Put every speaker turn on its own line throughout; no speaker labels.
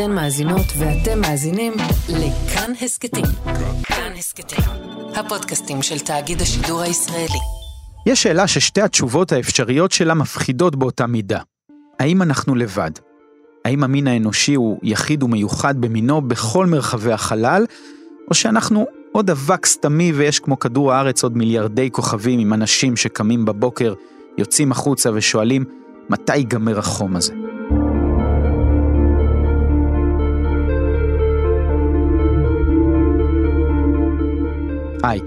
אתן מאזינות ואתם מאזינים לכאן הסכתים. כאן הסכתים, הפודקאסטים של תאגיד השידור הישראלי.
יש שאלה ששתי התשובות האפשריות שלה מפחידות באותה מידה. האם אנחנו לבד? האם המין האנושי הוא יחיד ומיוחד במינו בכל מרחבי החלל, או שאנחנו עוד אבק סתמי ויש כמו כדור הארץ עוד מיליארדי כוכבים עם אנשים שקמים בבוקר, יוצאים החוצה ושואלים, מתי ייגמר החום הזה? היי,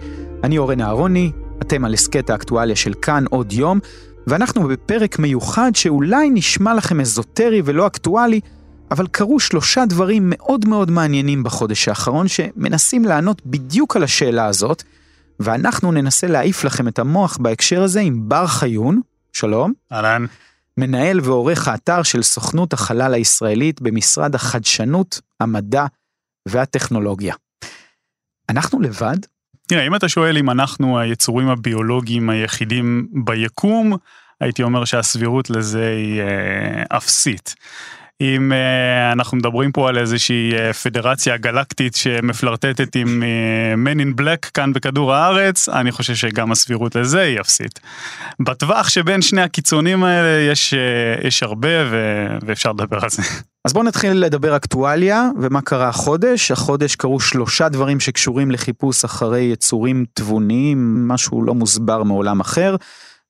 אני אורן אהרוני, אתם על הסכת האקטואליה של כאן עוד יום, ואנחנו בפרק מיוחד שאולי נשמע לכם אזוטרי ולא אקטואלי, אבל קרו שלושה דברים מאוד מאוד מעניינים בחודש האחרון שמנסים לענות בדיוק על השאלה הזאת, ואנחנו ננסה להעיף לכם את המוח בהקשר הזה עם בר חיון, שלום.
אהלן.
מנהל ועורך האתר של סוכנות החלל הישראלית במשרד החדשנות, המדע והטכנולוגיה. אנחנו לבד?
תראה, אם אתה שואל אם אנחנו היצורים הביולוגיים היחידים ביקום, הייתי אומר שהסבירות לזה היא אה, אפסית. אם uh, אנחנו מדברים פה על איזושהי uh, פדרציה גלקטית שמפלרטטת עם Man in Black כאן בכדור הארץ, אני חושב שגם הסבירות לזה היא אפסית. בטווח שבין שני הקיצונים האלה יש, יש הרבה ו- ואפשר לדבר על זה.
אז בואו נתחיל לדבר אקטואליה ומה קרה החודש. החודש קרו שלושה דברים שקשורים לחיפוש אחרי יצורים תבוניים, משהו לא מוסבר מעולם אחר.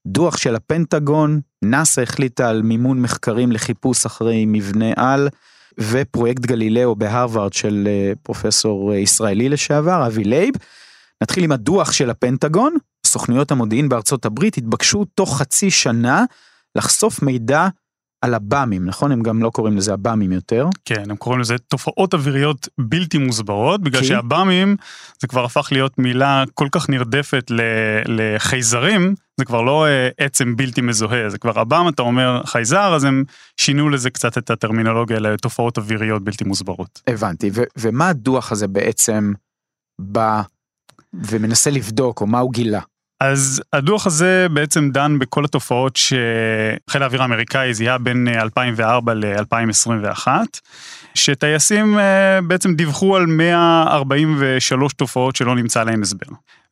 דוח של הפנטגון, נאס"א החליטה על מימון מחקרים לחיפוש אחרי מבנה על, ופרויקט גלילאו בהרווארד של אה, פרופסור ישראלי לשעבר, אבי לייב. נתחיל עם הדוח של הפנטגון, סוכנויות המודיעין בארצות הברית התבקשו תוך חצי שנה לחשוף מידע על הבאמים, נכון? הם גם לא קוראים לזה הבאמים יותר.
כן, הם קוראים לזה תופעות אוויריות בלתי מוסברות, בגלל כי? שהבאמים זה כבר הפך להיות מילה כל כך נרדפת לחייזרים, זה כבר לא אה, עצם בלתי מזוהה, זה כבר הבאם אתה אומר חייזר, אז הם שינו לזה קצת את הטרמינולוגיה לתופעות אוויריות בלתי מוסברות.
הבנתי, ו- ומה הדוח הזה בעצם בא ומנסה לבדוק, או מה הוא גילה?
אז הדוח הזה בעצם דן בכל התופעות שחיל האוויר האמריקאי זיהה בין 2004 ל-2021, שטייסים אה, בעצם דיווחו על 143 תופעות שלא נמצא להם הסבר.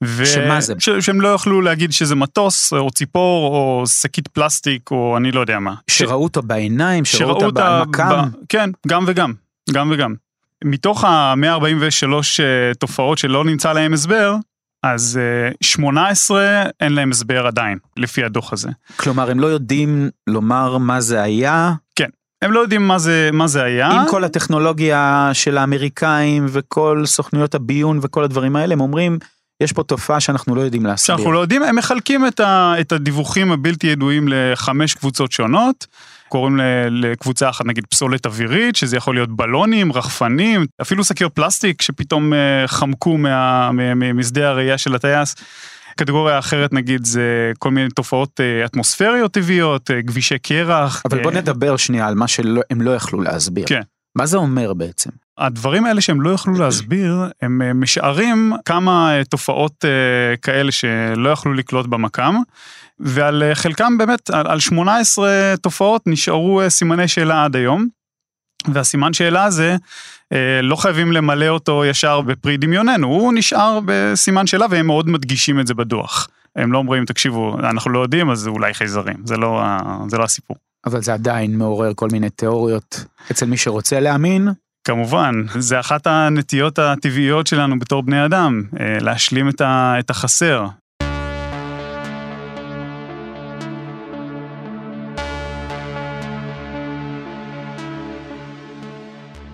ו... שמה זה?
ש... שהם לא יכלו להגיד שזה מטוס או ציפור או שקית פלסטיק או אני לא יודע מה.
שראו אותו בעיניים, שראו אותה בעמקם? ב...
כן, גם וגם, גם וגם. מתוך ה-143 אה, תופעות שלא נמצא להם הסבר, אז 18 אה, אין להם הסבר עדיין, לפי הדוח הזה.
כלומר, הם לא יודעים לומר מה זה היה?
כן, הם לא יודעים מה זה, מה זה היה.
עם כל הטכנולוגיה של האמריקאים וכל סוכנויות הביון וכל הדברים האלה, הם אומרים, יש פה תופעה שאנחנו לא יודעים להסביר.
שאנחנו לא יודעים, הם מחלקים את, ה, את הדיווחים הבלתי ידועים לחמש קבוצות שונות. קוראים לקבוצה אחת נגיד פסולת אווירית, שזה יכול להיות בלונים, רחפנים, אפילו שקיות פלסטיק שפתאום אה, חמקו מה, משדה הראייה של הטייס. קטגוריה אחרת נגיד זה כל מיני תופעות אה, אטמוספריות טבעיות, אה, כבישי קרח.
אבל בוא נדבר שנייה על מה שהם לא יכלו להסביר.
כן.
מה זה אומר בעצם?
הדברים האלה שהם לא יכלו להסביר, הם משערים כמה תופעות כאלה שלא יכלו לקלוט במקם, ועל אה, חלקם באמת, על 18 תופעות נשארו אה, סימני שאלה עד היום. והסימן שאלה הזה, אה, לא חייבים למלא אותו ישר בפרי דמיוננו, הוא נשאר בסימן שאלה והם מאוד מדגישים את זה בדוח. הם לא אומרים, תקשיבו, אנחנו לא יודעים, אז אולי חייזרים, זה לא, זה לא הסיפור.
אבל זה עדיין מעורר כל מיני תיאוריות אצל מי שרוצה להאמין.
כמובן, זה אחת הנטיות הטבעיות שלנו בתור בני אדם, להשלים את החסר,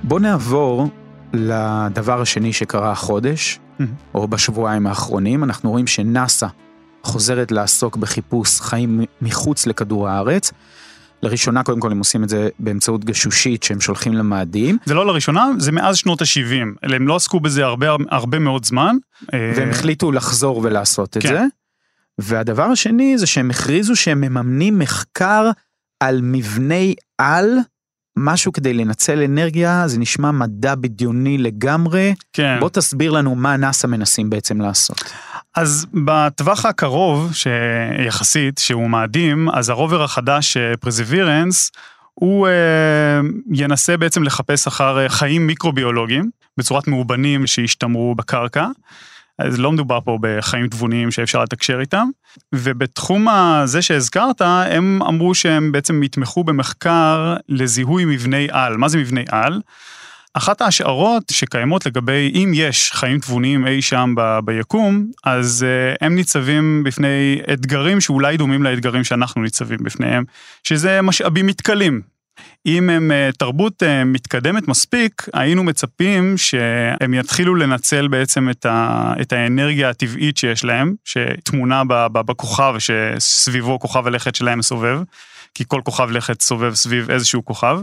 בוא נעבור לדבר השני שקרה החודש, mm-hmm. או בשבועיים האחרונים, אנחנו רואים שנאסא חוזרת לעסוק בחיפוש חיים מחוץ לכדור הארץ. לראשונה קודם כל הם עושים את זה באמצעות גשושית שהם שולחים למאדים.
זה לא לראשונה, זה מאז שנות ה-70, הם לא עסקו בזה הרבה, הרבה מאוד זמן.
והם החליטו לחזור ולעשות את כן. זה. והדבר השני זה שהם הכריזו שהם מממנים מחקר על מבני על משהו כדי לנצל אנרגיה, זה נשמע מדע בדיוני לגמרי.
כן.
בוא תסביר לנו מה נאס"א מנסים בעצם לעשות.
אז בטווח הקרוב, שיחסית, שהוא מאדים, אז הרובר החדש, פרזיבירנס, הוא ינסה בעצם לחפש אחר חיים מיקרוביולוגיים בצורת מאובנים שהשתמרו בקרקע. אז לא מדובר פה בחיים תבוניים שאפשר לתקשר איתם. ובתחום הזה שהזכרת, הם אמרו שהם בעצם יתמכו במחקר לזיהוי מבני על. מה זה מבני על? אחת ההשערות שקיימות לגבי אם יש חיים תבוניים אי שם ב, ביקום, אז uh, הם ניצבים בפני אתגרים שאולי דומים לאתגרים שאנחנו ניצבים בפניהם, שזה משאבים מתכלים. אם הם uh, תרבות uh, מתקדמת מספיק, היינו מצפים שהם יתחילו לנצל בעצם את, ה, את האנרגיה הטבעית שיש להם, שטמונה בכוכב שסביבו כוכב הלכת שלהם סובב. כי כל כוכב לכת סובב סביב איזשהו כוכב,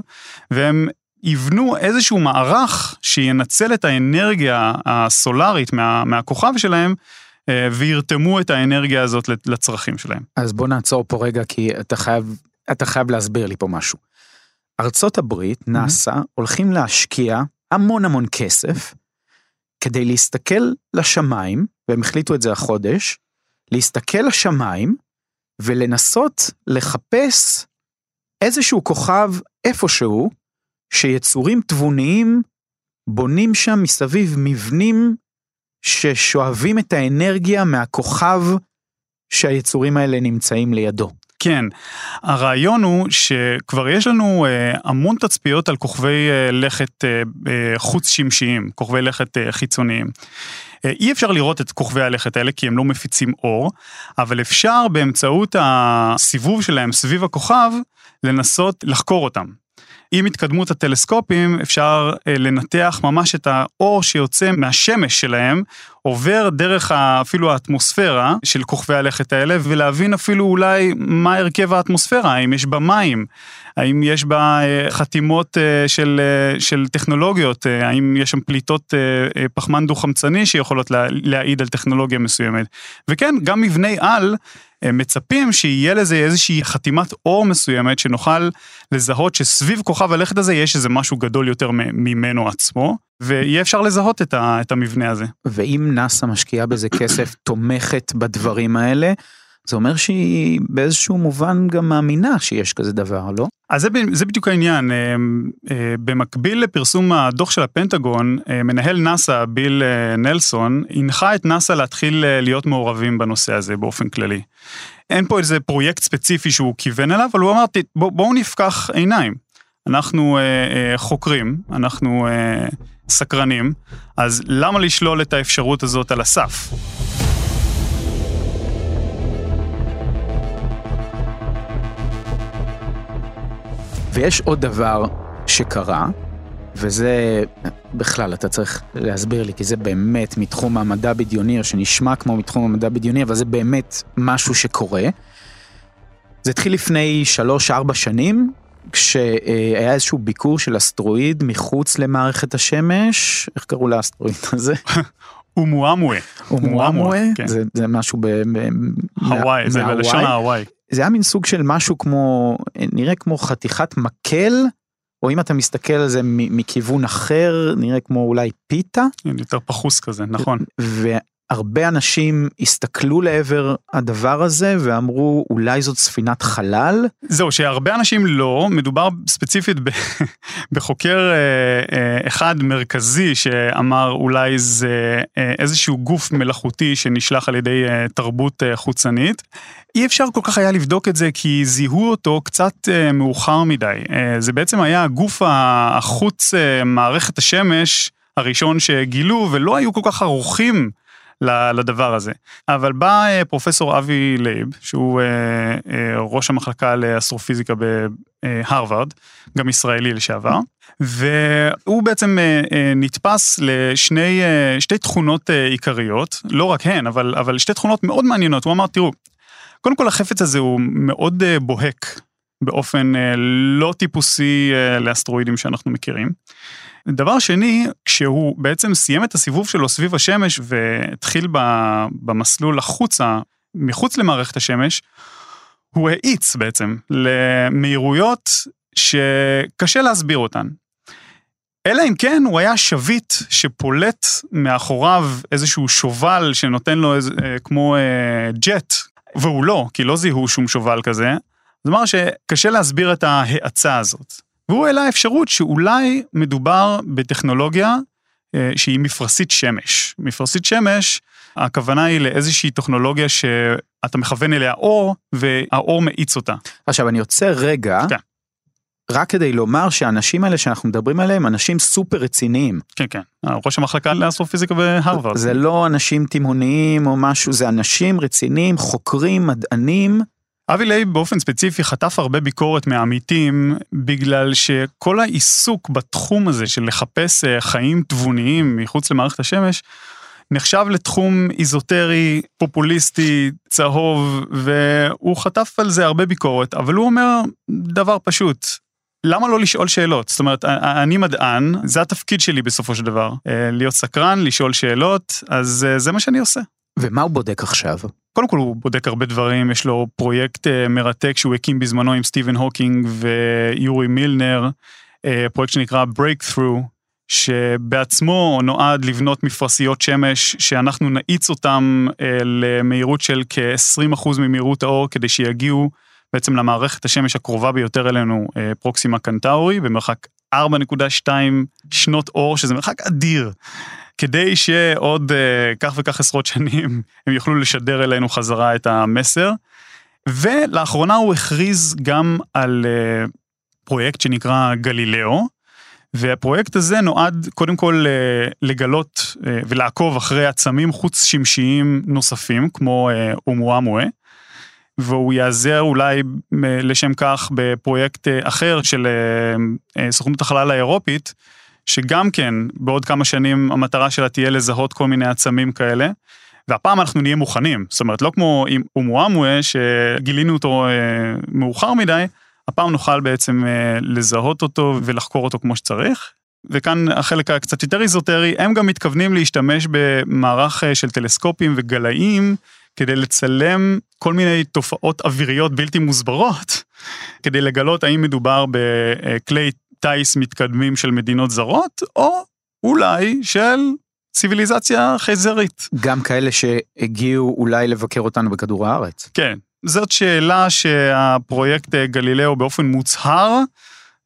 והם יבנו איזשהו מערך שינצל את האנרגיה הסולארית מה, מהכוכב שלהם, אה, וירתמו את האנרגיה הזאת לצרכים שלהם.
אז בוא נעצור פה רגע, כי אתה חייב, אתה חייב להסביר לי פה משהו. ארצות הברית, נאסא, mm-hmm. הולכים להשקיע המון המון כסף כדי להסתכל לשמיים, והם החליטו את זה החודש, להסתכל לשמיים ולנסות לחפש איזשהו כוכב איפשהו, שיצורים תבוניים בונים שם מסביב מבנים ששואבים את האנרגיה מהכוכב שהיצורים האלה נמצאים לידו.
כן, הרעיון הוא שכבר יש לנו אה, המון תצפיות על כוכבי אה, לכת אה, אה חוץ שמשיים, כוכבי לכת אה, חיצוניים. אה, אי אפשר לראות את כוכבי הלכת האלה כי הם לא מפיצים אור, אבל אפשר באמצעות הסיבוב שלהם סביב הכוכב לנסות לחקור אותם. עם התקדמות הטלסקופים אפשר אה, לנתח ממש את האור שיוצא מהשמש שלהם, עובר דרך אפילו האטמוספירה של כוכבי הלכת האלה, ולהבין אפילו אולי מה הרכב האטמוספירה, האם יש בה מים, האם יש בה אה, חתימות אה, של, של טכנולוגיות, האם יש שם פליטות פחמן דו-חמצני שיכולות להעיד על טכנולוגיה מסוימת. וכן, גם מבני על מצפים שיהיה לזה איזושהי חתימת אור מסוימת שנוכל לזהות שסביב כוכב הלכת הזה יש איזה משהו גדול יותר ממנו עצמו, ויהיה אפשר לזהות את, ה, את המבנה הזה.
ואם נאסא משקיעה בזה כסף תומכת בדברים האלה, זה אומר שהיא באיזשהו מובן גם מאמינה שיש כזה דבר, לא?
אז זה, זה בדיוק העניין. אה, אה, במקביל לפרסום הדוח של הפנטגון, אה, מנהל נאסא, ביל נלסון, הנחה את נאסא להתחיל להיות מעורבים בנושא הזה באופן כללי. אין פה איזה פרויקט ספציפי שהוא כיוון אליו, אבל הוא אמר, בוא, בואו נפקח עיניים. אנחנו חוקרים, אנחנו סקרנים, אז למה לשלול את האפשרות הזאת על הסף?
ויש עוד דבר שקרה, וזה בכלל, אתה צריך להסביר לי, כי זה באמת מתחום המדע בדיוני, או שנשמע כמו מתחום המדע בדיוני, אבל זה באמת משהו שקורה. זה התחיל לפני 3-4 שנים, כשהיה איזשהו ביקור של אסטרואיד מחוץ למערכת השמש, איך קראו לאסטרואיד הזה?
אומואמואה.
אומואמואה, כן. זה משהו ב...
הוואי, זה בלשון ההוואי.
זה היה מין סוג של משהו כמו, נראה כמו חתיכת מקל, או אם אתה מסתכל על זה מכיוון אחר, נראה כמו אולי פיתה.
יותר פחוס כזה, נכון.
והרבה אנשים הסתכלו לעבר הדבר הזה ואמרו, אולי זאת ספינת חלל?
זהו, שהרבה אנשים לא, מדובר ספציפית בחוקר אה, אה, אחד מרכזי שאמר, אולי זה אה, איזשהו גוף מלאכותי שנשלח על ידי תרבות חוצנית. אי אפשר כל כך היה לבדוק את זה כי זיהו אותו קצת מאוחר מדי. זה בעצם היה הגוף החוץ מערכת השמש הראשון שגילו ולא היו כל כך ערוכים לדבר הזה. אבל בא uh, פרופסור אבי לייב, שהוא uh, uh, ראש המחלקה לאסטרופיזיקה בהרווארד, גם ישראלי לשעבר, והוא בעצם נתפס לשני uh, שתי תכונות עיקריות, לא רק הן, אבל, אבל שתי תכונות מאוד מעניינות. הוא אמר, תראו, קודם כל החפץ הזה הוא מאוד אה, בוהק באופן אה, לא טיפוסי אה, לאסטרואידים שאנחנו מכירים. דבר שני, כשהוא בעצם סיים את הסיבוב שלו סביב השמש והתחיל במסלול החוצה, מחוץ למערכת השמש, הוא האיץ בעצם למהירויות שקשה להסביר אותן. אלא אם כן הוא היה שביט שפולט מאחוריו איזשהו שובל שנותן לו איזה, כמו אה, ג'ט, והוא לא, כי לא זיהו שום שובל כזה, זאת אומרת שקשה להסביר את ההאצה הזאת. והוא העלה אפשרות שאולי מדובר בטכנולוגיה אה, שהיא מפרשית שמש. מפרשית שמש, הכוונה היא לאיזושהי טכנולוגיה שאתה מכוון אליה אור, והאור מאיץ אותה.
עכשיו אני עוצר רגע,
כן.
רק כדי לומר שהאנשים האלה שאנחנו מדברים עליהם, אנשים סופר רציניים.
כן, כן. ראש המחלקה לאסטרופיזיקה בהרווארד.
זה לא אנשים תימהוניים או משהו, זה אנשים רציניים, חוקרים, מדענים.
אבי ליי באופן ספציפי חטף הרבה ביקורת מהעמיתים בגלל שכל העיסוק בתחום הזה של לחפש אה, חיים תבוניים מחוץ למערכת השמש נחשב לתחום איזוטרי, פופוליסטי, צהוב, והוא חטף על זה הרבה ביקורת, אבל הוא אומר דבר פשוט, למה לא לשאול שאלות? זאת אומרת, אני מדען, זה התפקיד שלי בסופו של דבר, אה, להיות סקרן, לשאול שאלות, אז אה, זה מה שאני עושה.
ומה הוא בודק עכשיו?
קודם כל הוא בודק הרבה דברים, יש לו פרויקט אה, מרתק שהוא הקים בזמנו עם סטיבן הוקינג ויורי מילנר, פרויקט שנקרא Breakthrough, שבעצמו נועד לבנות מפרשיות שמש שאנחנו נאיץ אותם למהירות של כ-20% ממהירות האור כדי שיגיעו בעצם למערכת השמש הקרובה ביותר אלינו, אה, פרוקסימה קנטאורי, במרחק 4.2 שנות אור, שזה מרחק אדיר, כדי שעוד אה, כך וכך עשרות שנים הם יוכלו לשדר אלינו חזרה את המסר. ולאחרונה הוא הכריז גם על אה, פרויקט שנקרא גלילאו, והפרויקט הזה נועד קודם כל לגלות ולעקוב אחרי עצמים חוץ שמשיים נוספים, כמו אומואמואה. והוא ייעזר אולי לשם כך בפרויקט אה, אחר של אה, אה, סוכנות החלל האירופית, שגם כן בעוד כמה שנים המטרה שלה תהיה לזהות כל מיני עצמים כאלה. והפעם אנחנו נהיה מוכנים, זאת אומרת לא כמו עם אומואמואה שגילינו אותו מאוחר מדי, הפעם נוכל בעצם לזהות אותו ולחקור אותו כמו שצריך. וכאן החלק הקצת יותר איזוטרי, הם גם מתכוונים להשתמש במערך של טלסקופים וגלאים כדי לצלם כל מיני תופעות אוויריות בלתי מוסברות, כדי לגלות האם מדובר בכלי טיס מתקדמים של מדינות זרות, או אולי של ציוויליזציה חייזרית.
גם כאלה שהגיעו אולי לבקר אותנו בכדור הארץ.
כן, זאת שאלה שהפרויקט גלילאו באופן מוצהר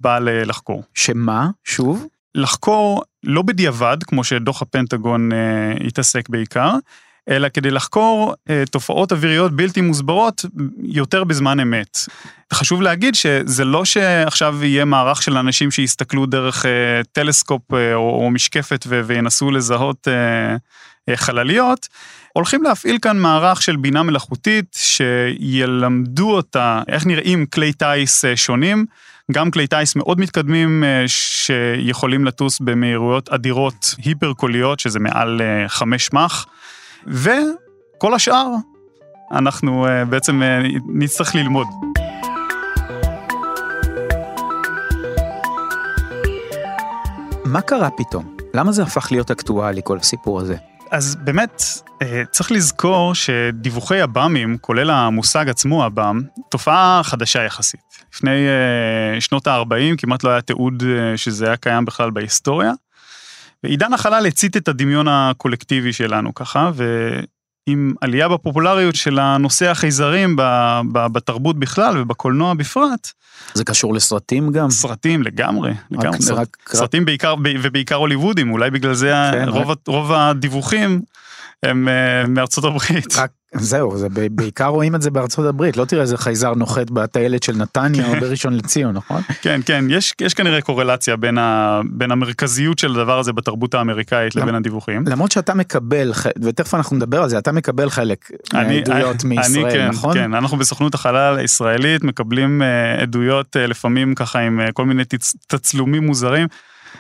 בא לחקור.
שמה? שוב?
לחקור לא בדיעבד, כמו שדוח הפנטגון אה, התעסק בעיקר, אלא כדי לחקור אה, תופעות אוויריות בלתי מוסברות יותר בזמן אמת. חשוב להגיד שזה לא שעכשיו יהיה מערך של אנשים שיסתכלו דרך אה, טלסקופ אה, או, או משקפת ו, וינסו לזהות אה, אה, חלליות, הולכים להפעיל כאן מערך של בינה מלאכותית שילמדו אותה איך נראים כלי טיס אה, שונים. גם כלי טיס מאוד מתקדמים אה, שיכולים לטוס במהירויות אדירות היפר-קוליות, שזה מעל אה, חמש מח. וכל השאר אנחנו uh, בעצם uh, נצטרך ללמוד.
מה קרה פתאום? למה זה הפך להיות אקטואלי כל הסיפור הזה?
אז באמת אה, צריך לזכור שדיווחי עב"מים, כולל המושג עצמו עב"ם, תופעה חדשה יחסית. לפני שנות ה-40 כמעט לא היה תיעוד שזה היה קיים בכלל בהיסטוריה. ועידן החלל הצית את הדמיון הקולקטיבי שלנו ככה, ועם עלייה בפופולריות של הנושא החייזרים בתרבות בכלל ובקולנוע בפרט.
זה קשור לסרטים גם?
סרטים לגמרי, לגמרי. רק, רק, סרטים. בעיקר, ובעיקר הוליוודים, אולי בגלל זה כן, רוב, רק... רוב הדיווחים הם uh, מארצות הברית.
רק זהו, זה בעיקר רואים את זה בארצות הברית, לא תראה איזה חייזר נוחת בטיילת של נתניה או כן. בראשון לציון, נכון?
כן, כן, יש, יש כנראה קורלציה בין, ה, בין המרכזיות של הדבר הזה בתרבות האמריקאית לבין הדיווחים.
למרות שאתה מקבל, ותכף אנחנו נדבר על זה, אתה מקבל חלק מהעדויות מישראל,
כן,
נכון?
כן, אנחנו בסוכנות החלל הישראלית מקבלים uh, עדויות לפעמים ככה עם כל מיני תצ, תצלומים מוזרים.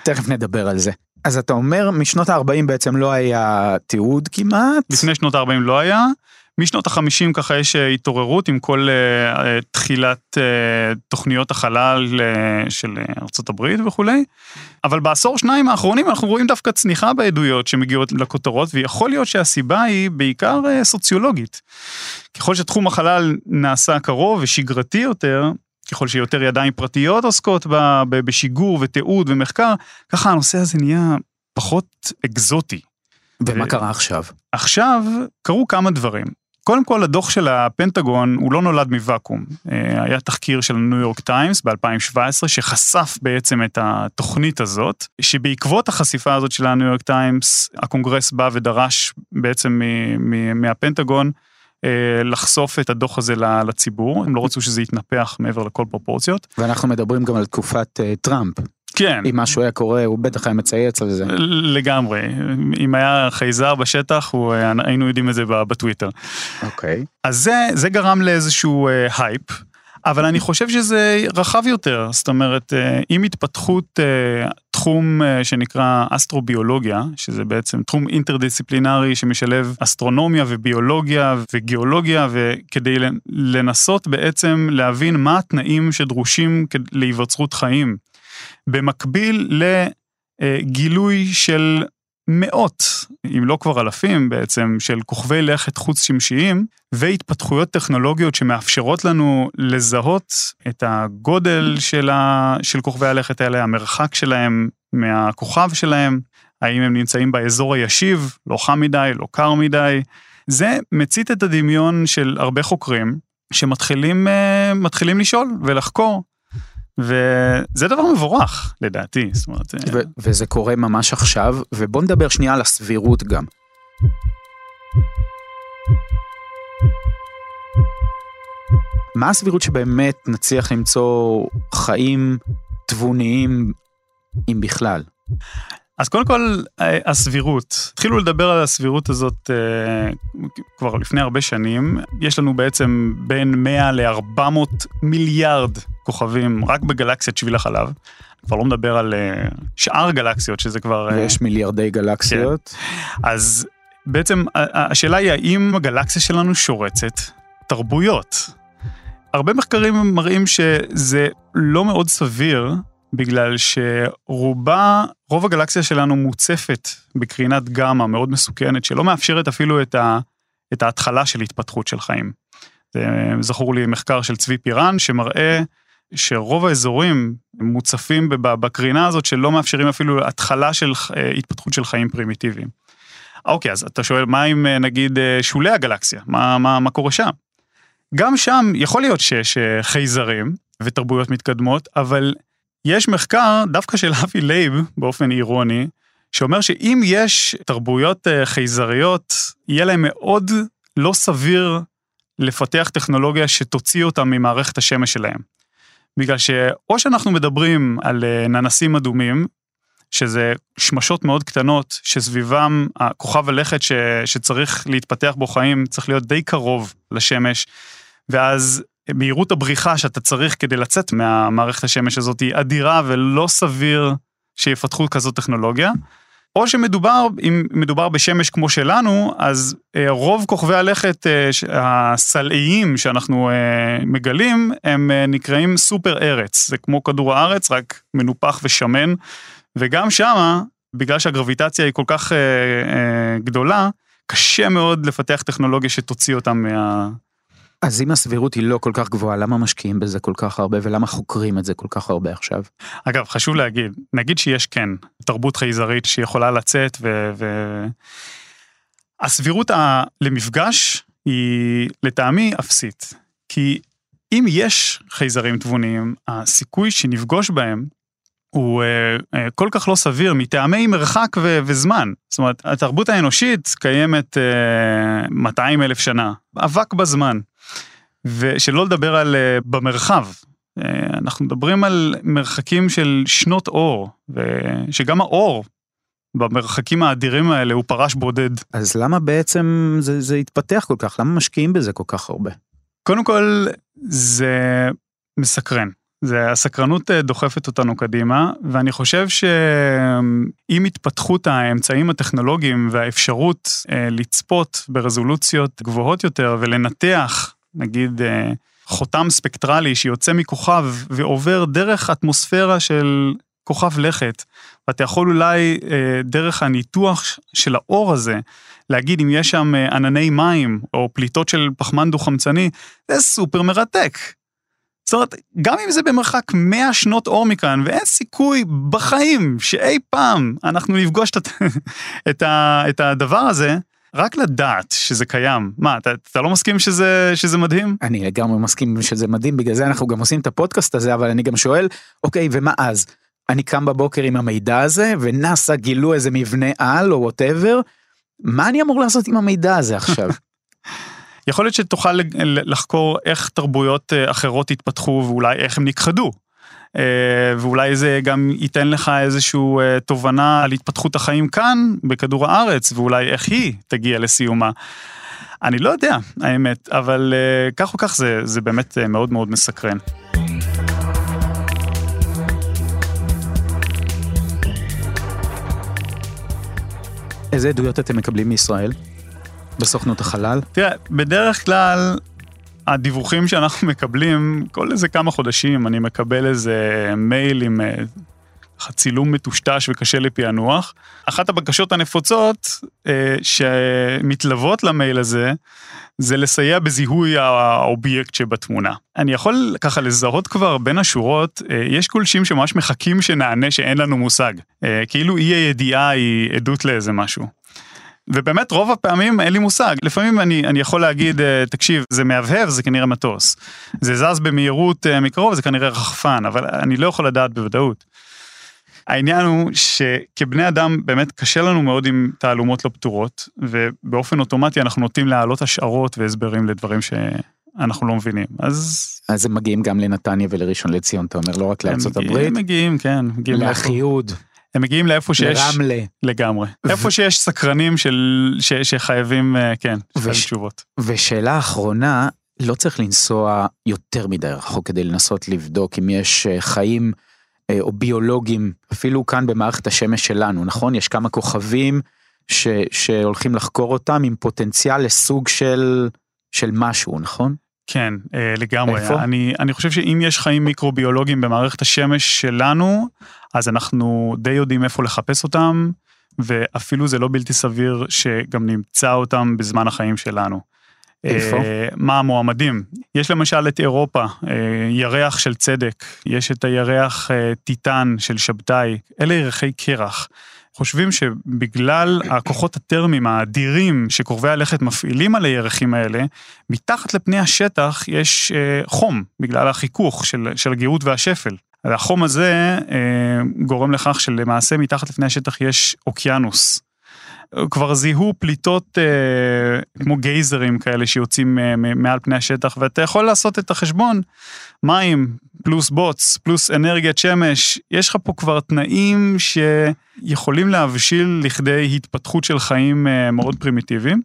תכף נדבר על זה. אז אתה אומר משנות ה-40 בעצם לא היה תיעוד כמעט?
לפני שנות ה-40 לא היה. משנות ה-50 ככה יש אה, התעוררות עם כל uh, תחילת uh, תוכניות החלל uh, של הברית וכולי, אבל בעשור שניים האחרונים אנחנו רואים דווקא צניחה בעדויות שמגיעות לכותרות, ויכול להיות שהסיבה היא בעיקר uh, סוציולוגית. ככל שתחום החלל נעשה קרוב ושגרתי יותר, ככל שיותר ידיים פרטיות עוסקות בשיגור ותיעוד ומחקר, ככה הנושא הזה נהיה פחות אקזוטי.
ומה קרה עכשיו?
עכשיו קרו כמה דברים. קודם כל הדוח של הפנטגון הוא לא נולד מוואקום. אה, היה תחקיר של ניו יורק טיימס ב-2017 שחשף בעצם את התוכנית הזאת, שבעקבות החשיפה הזאת של הניו יורק טיימס, הקונגרס בא ודרש בעצם מהפנטגון לחשוף את הדוח הזה לציבור, הם לא רצו שזה יתנפח מעבר לכל פרופורציות.
ואנחנו מדברים גם על תקופת uh, טראמפ.
כן.
אם משהו היה קורה, הוא בטח היה מצייץ על זה.
לגמרי. אם היה חייזר בשטח, הוא, אה, היינו יודעים את זה בטוויטר.
אוקיי.
אז זה, זה גרם לאיזשהו הייפ. אבל אני חושב שזה רחב יותר, זאת אומרת, עם התפתחות תחום שנקרא אסטרוביולוגיה, שזה בעצם תחום אינטרדיסציפלינרי שמשלב אסטרונומיה וביולוגיה וגיאולוגיה, וכדי לנסות בעצם להבין מה התנאים שדרושים להיווצרות חיים. במקביל לגילוי של מאות, אם לא כבר אלפים בעצם, של כוכבי לכת חוץ שמשיים, והתפתחויות טכנולוגיות שמאפשרות לנו לזהות את הגודל של, ה... של כוכבי הלכת האלה, המרחק שלהם מהכוכב שלהם, האם הם נמצאים באזור הישיב, לא חם מדי, לא קר מדי. זה מצית את הדמיון של הרבה חוקרים שמתחילים אה, לשאול ולחקור. וזה דבר מבורך לדעתי, זאת אומרת...
ו- וזה קורה ממש עכשיו, ובוא נדבר שנייה על הסבירות גם. מה הסבירות שבאמת נצליח למצוא חיים תבוניים, אם בכלל?
אז קודם כל, אה, הסבירות. התחילו לדבר על הסבירות הזאת אה, כבר לפני הרבה שנים. יש לנו בעצם בין 100 ל-400 מיליארד כוכבים רק בגלקסיית שביל החלב. כבר לא מדבר על uh, שאר גלקסיות שזה כבר...
ויש מיליארדי גלקסיות.
כן. אז בעצם השאלה היא האם הגלקסיה שלנו שורצת תרבויות. הרבה מחקרים מראים שזה לא מאוד סביר בגלל שרובה, רוב הגלקסיה שלנו מוצפת בקרינת גמא מאוד מסוכנת שלא מאפשרת אפילו את, ה, את ההתחלה של התפתחות של חיים. זה זכור לי מחקר של צבי פירן שמראה שרוב האזורים מוצפים בקרינה הזאת שלא מאפשרים אפילו התחלה של אה, התפתחות של חיים פרימיטיביים. אוקיי, אז אתה שואל, מה עם אה, נגיד אה, שולי הגלקסיה? מה, מה, מה קורה שם? גם שם יכול להיות שיש חייזרים ותרבויות מתקדמות, אבל יש מחקר דווקא של אבי לייב, באופן אירוני, שאומר שאם יש תרבויות חייזריות, יהיה להם מאוד לא סביר לפתח טכנולוגיה שתוציא אותם ממערכת השמש שלהם. בגלל שאו שאנחנו מדברים על אה, ננסים אדומים, שזה שמשות מאוד קטנות שסביבם הכוכב הלכת ש, שצריך להתפתח בו חיים צריך להיות די קרוב לשמש, ואז מהירות הבריחה שאתה צריך כדי לצאת מהמערכת השמש הזאת היא אדירה ולא סביר שיפתחו כזאת טכנולוגיה. או שמדובר, אם מדובר בשמש כמו שלנו, אז אה, רוב כוכבי הלכת אה, הסלעיים שאנחנו אה, מגלים, הם נקראים סופר ארץ, זה כמו כדור הארץ, רק מנופח ושמן, וגם שמה, בגלל שהגרביטציה היא כל כך גדולה, קשה מאוד לפתח טכנולוגיה שתוציא אותם מה...
אז אם הסבירות היא לא כל כך גבוהה, למה משקיעים בזה כל כך הרבה ולמה חוקרים את זה כל כך הרבה עכשיו?
אגב, חשוב להגיד, נגיד שיש כן תרבות חייזרית שיכולה לצאת ו... ו... הסבירות ה... למפגש היא לטעמי אפסית. כי אם יש חייזרים תבוניים, הסיכוי שנפגוש בהם הוא uh, uh, כל כך לא סביר מטעמי מרחק ו- וזמן. זאת אומרת, התרבות האנושית קיימת uh, 200 אלף שנה, אבק בזמן. ושלא לדבר על uh, במרחב. Uh, אנחנו מדברים על מרחקים של שנות אור, ושגם האור במרחקים האדירים האלה הוא פרש בודד.
אז למה בעצם זה, זה התפתח כל כך? למה משקיעים בזה כל כך הרבה?
קודם כל, זה מסקרן. זה הסקרנות אה, דוחפת אותנו קדימה, ואני חושב שעם התפתחות האמצעים הטכנולוגיים והאפשרות לצפות ברזולוציות גבוהות יותר ולנתח נגיד אה, חותם ספקטרלי שיוצא מכוכב ועובר דרך אטמוספירה של כוכב לכת, ואתה יכול אולי אה, דרך הניתוח של האור הזה, להגיד אם יש שם אה, ענני מים או פליטות של פחמן דו-חמצני, זה סופר מרתק. זאת אומרת, גם אם זה במרחק 100 שנות אור מכאן, ואין סיכוי בחיים שאי פעם אנחנו נפגוש את, את, את הדבר הזה, רק לדעת שזה קיים, מה, אתה, אתה לא מסכים שזה, שזה מדהים?
אני לגמרי מסכים שזה מדהים, בגלל זה אנחנו גם עושים את הפודקאסט הזה, אבל אני גם שואל, אוקיי, ומה אז? אני קם בבוקר עם המידע הזה, ונאסא גילו איזה מבנה על או whatever, מה אני אמור לעשות עם המידע הזה עכשיו?
יכול להיות שתוכל לחקור איך תרבויות אה, אחרות התפתחו ואולי איך הם נכחדו. אה, ואולי זה גם ייתן לך איזושהי אה, תובנה על התפתחות החיים כאן, בכדור הארץ, ואולי איך היא תגיע לסיומה. אני לא יודע, האמת, אבל כך או כך זה, זה באמת מאוד מאוד מסקרן.
איזה עדויות אתם מקבלים מישראל? בסוכנות החלל?
תראה, בדרך כלל הדיווחים שאנחנו מקבלים, כל איזה כמה חודשים אני מקבל איזה מייל עם אה, צילום מטושטש וקשה לפענוח. אחת הבקשות הנפוצות אה, שמתלוות למייל הזה, זה לסייע בזיהוי האובייקט שבתמונה. אני יכול ככה לזהות כבר בין השורות, אה, יש גולשים שממש מחכים שנענה שאין לנו מושג. כאילו אי הידיעה היא עדות לאיזה משהו. ובאמת רוב הפעמים אין לי מושג, לפעמים אני, אני יכול להגיד, אה, תקשיב, זה מהבהב, זה כנראה מטוס. זה זז במהירות אה, מקרוב, זה כנראה רחפן, אבל אני לא יכול לדעת בוודאות. העניין הוא שכבני אדם באמת קשה לנו מאוד עם תעלומות לא פתורות, ובאופן אוטומטי אנחנו נוטים להעלות השערות והסברים לדברים שאנחנו לא מבינים. אז...
אז הם מגיעים גם לנתניה ולראשון לציון, אתה אומר, לא רק לארצות הברית?
הם מגיעים, כן. מגיעים
לאחיהוד.
הם מגיעים לאיפה שיש...
לרמלה.
לגמרי. איפה שיש סקרנים של... ש... שחייבים, אה, כן, וש... תשובות.
ושאלה אחרונה, לא צריך לנסוע יותר מדי רחוק כדי לנסות לבדוק אם יש אה, חיים אה, או ביולוגים, אפילו כאן במערכת השמש שלנו, נכון? יש כמה כוכבים ש... שהולכים לחקור אותם עם פוטנציאל לסוג של, של משהו, נכון?
כן, לגמרי. איפה? אני, אני חושב שאם יש חיים מיקרוביולוגיים במערכת השמש שלנו, אז אנחנו די יודעים איפה לחפש אותם, ואפילו זה לא בלתי סביר שגם נמצא אותם בזמן החיים שלנו.
איפה? Uh,
מה המועמדים? יש למשל את אירופה, uh, ירח של צדק, יש את הירח טיטן של שבתאי, אלה ירחי קרח. חושבים שבגלל הכוחות הטרמיים האדירים שקרובי הלכת מפעילים על הירחים האלה, מתחת לפני השטח יש uh, חום, בגלל החיכוך של, של הגאות והשפל. והחום הזה אה, גורם לכך שלמעשה מתחת לפני השטח יש אוקיינוס. כבר זיהו פליטות אה, כמו גייזרים כאלה שיוצאים אה, מעל פני השטח, ואתה יכול לעשות את החשבון, מים פלוס בוץ פלוס אנרגיית שמש, יש לך פה כבר תנאים שיכולים להבשיל לכדי התפתחות של חיים אה, מאוד פרימיטיביים,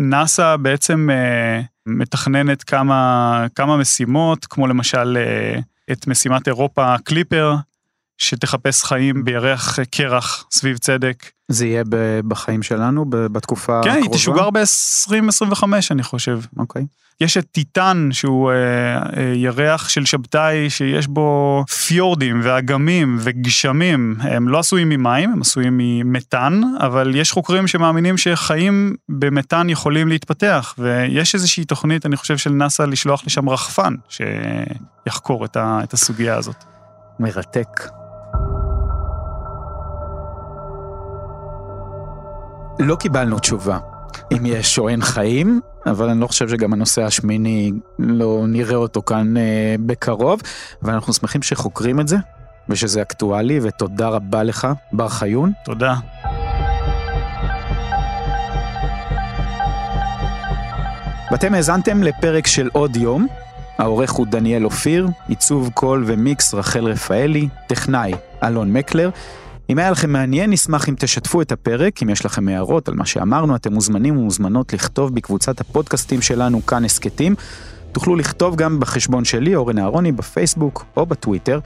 ונאסא בעצם אה, מתכננת כמה, כמה משימות, כמו למשל אה, את משימת אירופה קליפר, שתחפש חיים בירח קרח סביב צדק.
זה יהיה בחיים שלנו בתקופה
כן, הקרובה? כן, היא תשוגר ב-2025 אני חושב.
אוקיי. Okay.
יש את טיטן שהוא אה, אה, ירח של שבתאי שיש בו פיורדים ואגמים וגשמים, הם לא עשויים ממים, הם עשויים ממתאן, אבל יש חוקרים שמאמינים שחיים במתאן יכולים להתפתח, ויש איזושהי תוכנית, אני חושב, של נאסא לשלוח לשם רחפן שיחקור את, ה, את הסוגיה הזאת.
מרתק. לא קיבלנו תשובה אם יש או אין חיים, אבל אני לא חושב שגם הנושא השמיני לא נראה אותו כאן אה, בקרוב, ואנחנו שמחים שחוקרים את זה, ושזה אקטואלי, ותודה רבה לך, בר חיון.
תודה.
ואתם האזנתם לפרק של עוד יום, העורך הוא דניאל אופיר, עיצוב קול ומיקס רחל רפאלי, טכנאי אלון מקלר. אם היה לכם מעניין, נשמח אם תשתפו את הפרק, אם יש לכם הערות על מה שאמרנו, אתם מוזמנים ומוזמנות לכתוב בקבוצת הפודקאסטים שלנו כאן הסכתים. תוכלו לכתוב גם בחשבון שלי, אורן אהרוני, בפייסבוק או בטוויטר.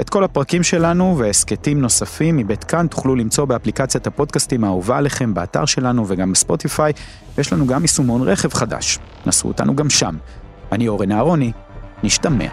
את כל הפרקים שלנו והסכתים נוספים מבית כאן תוכלו למצוא באפליקציית הפודקאסטים האהובה עליכם, באתר שלנו וגם בספוטיפיי, ויש לנו גם יישומון רכב חדש. נסו אותנו גם שם. אני אורן אהרוני, נשתמע.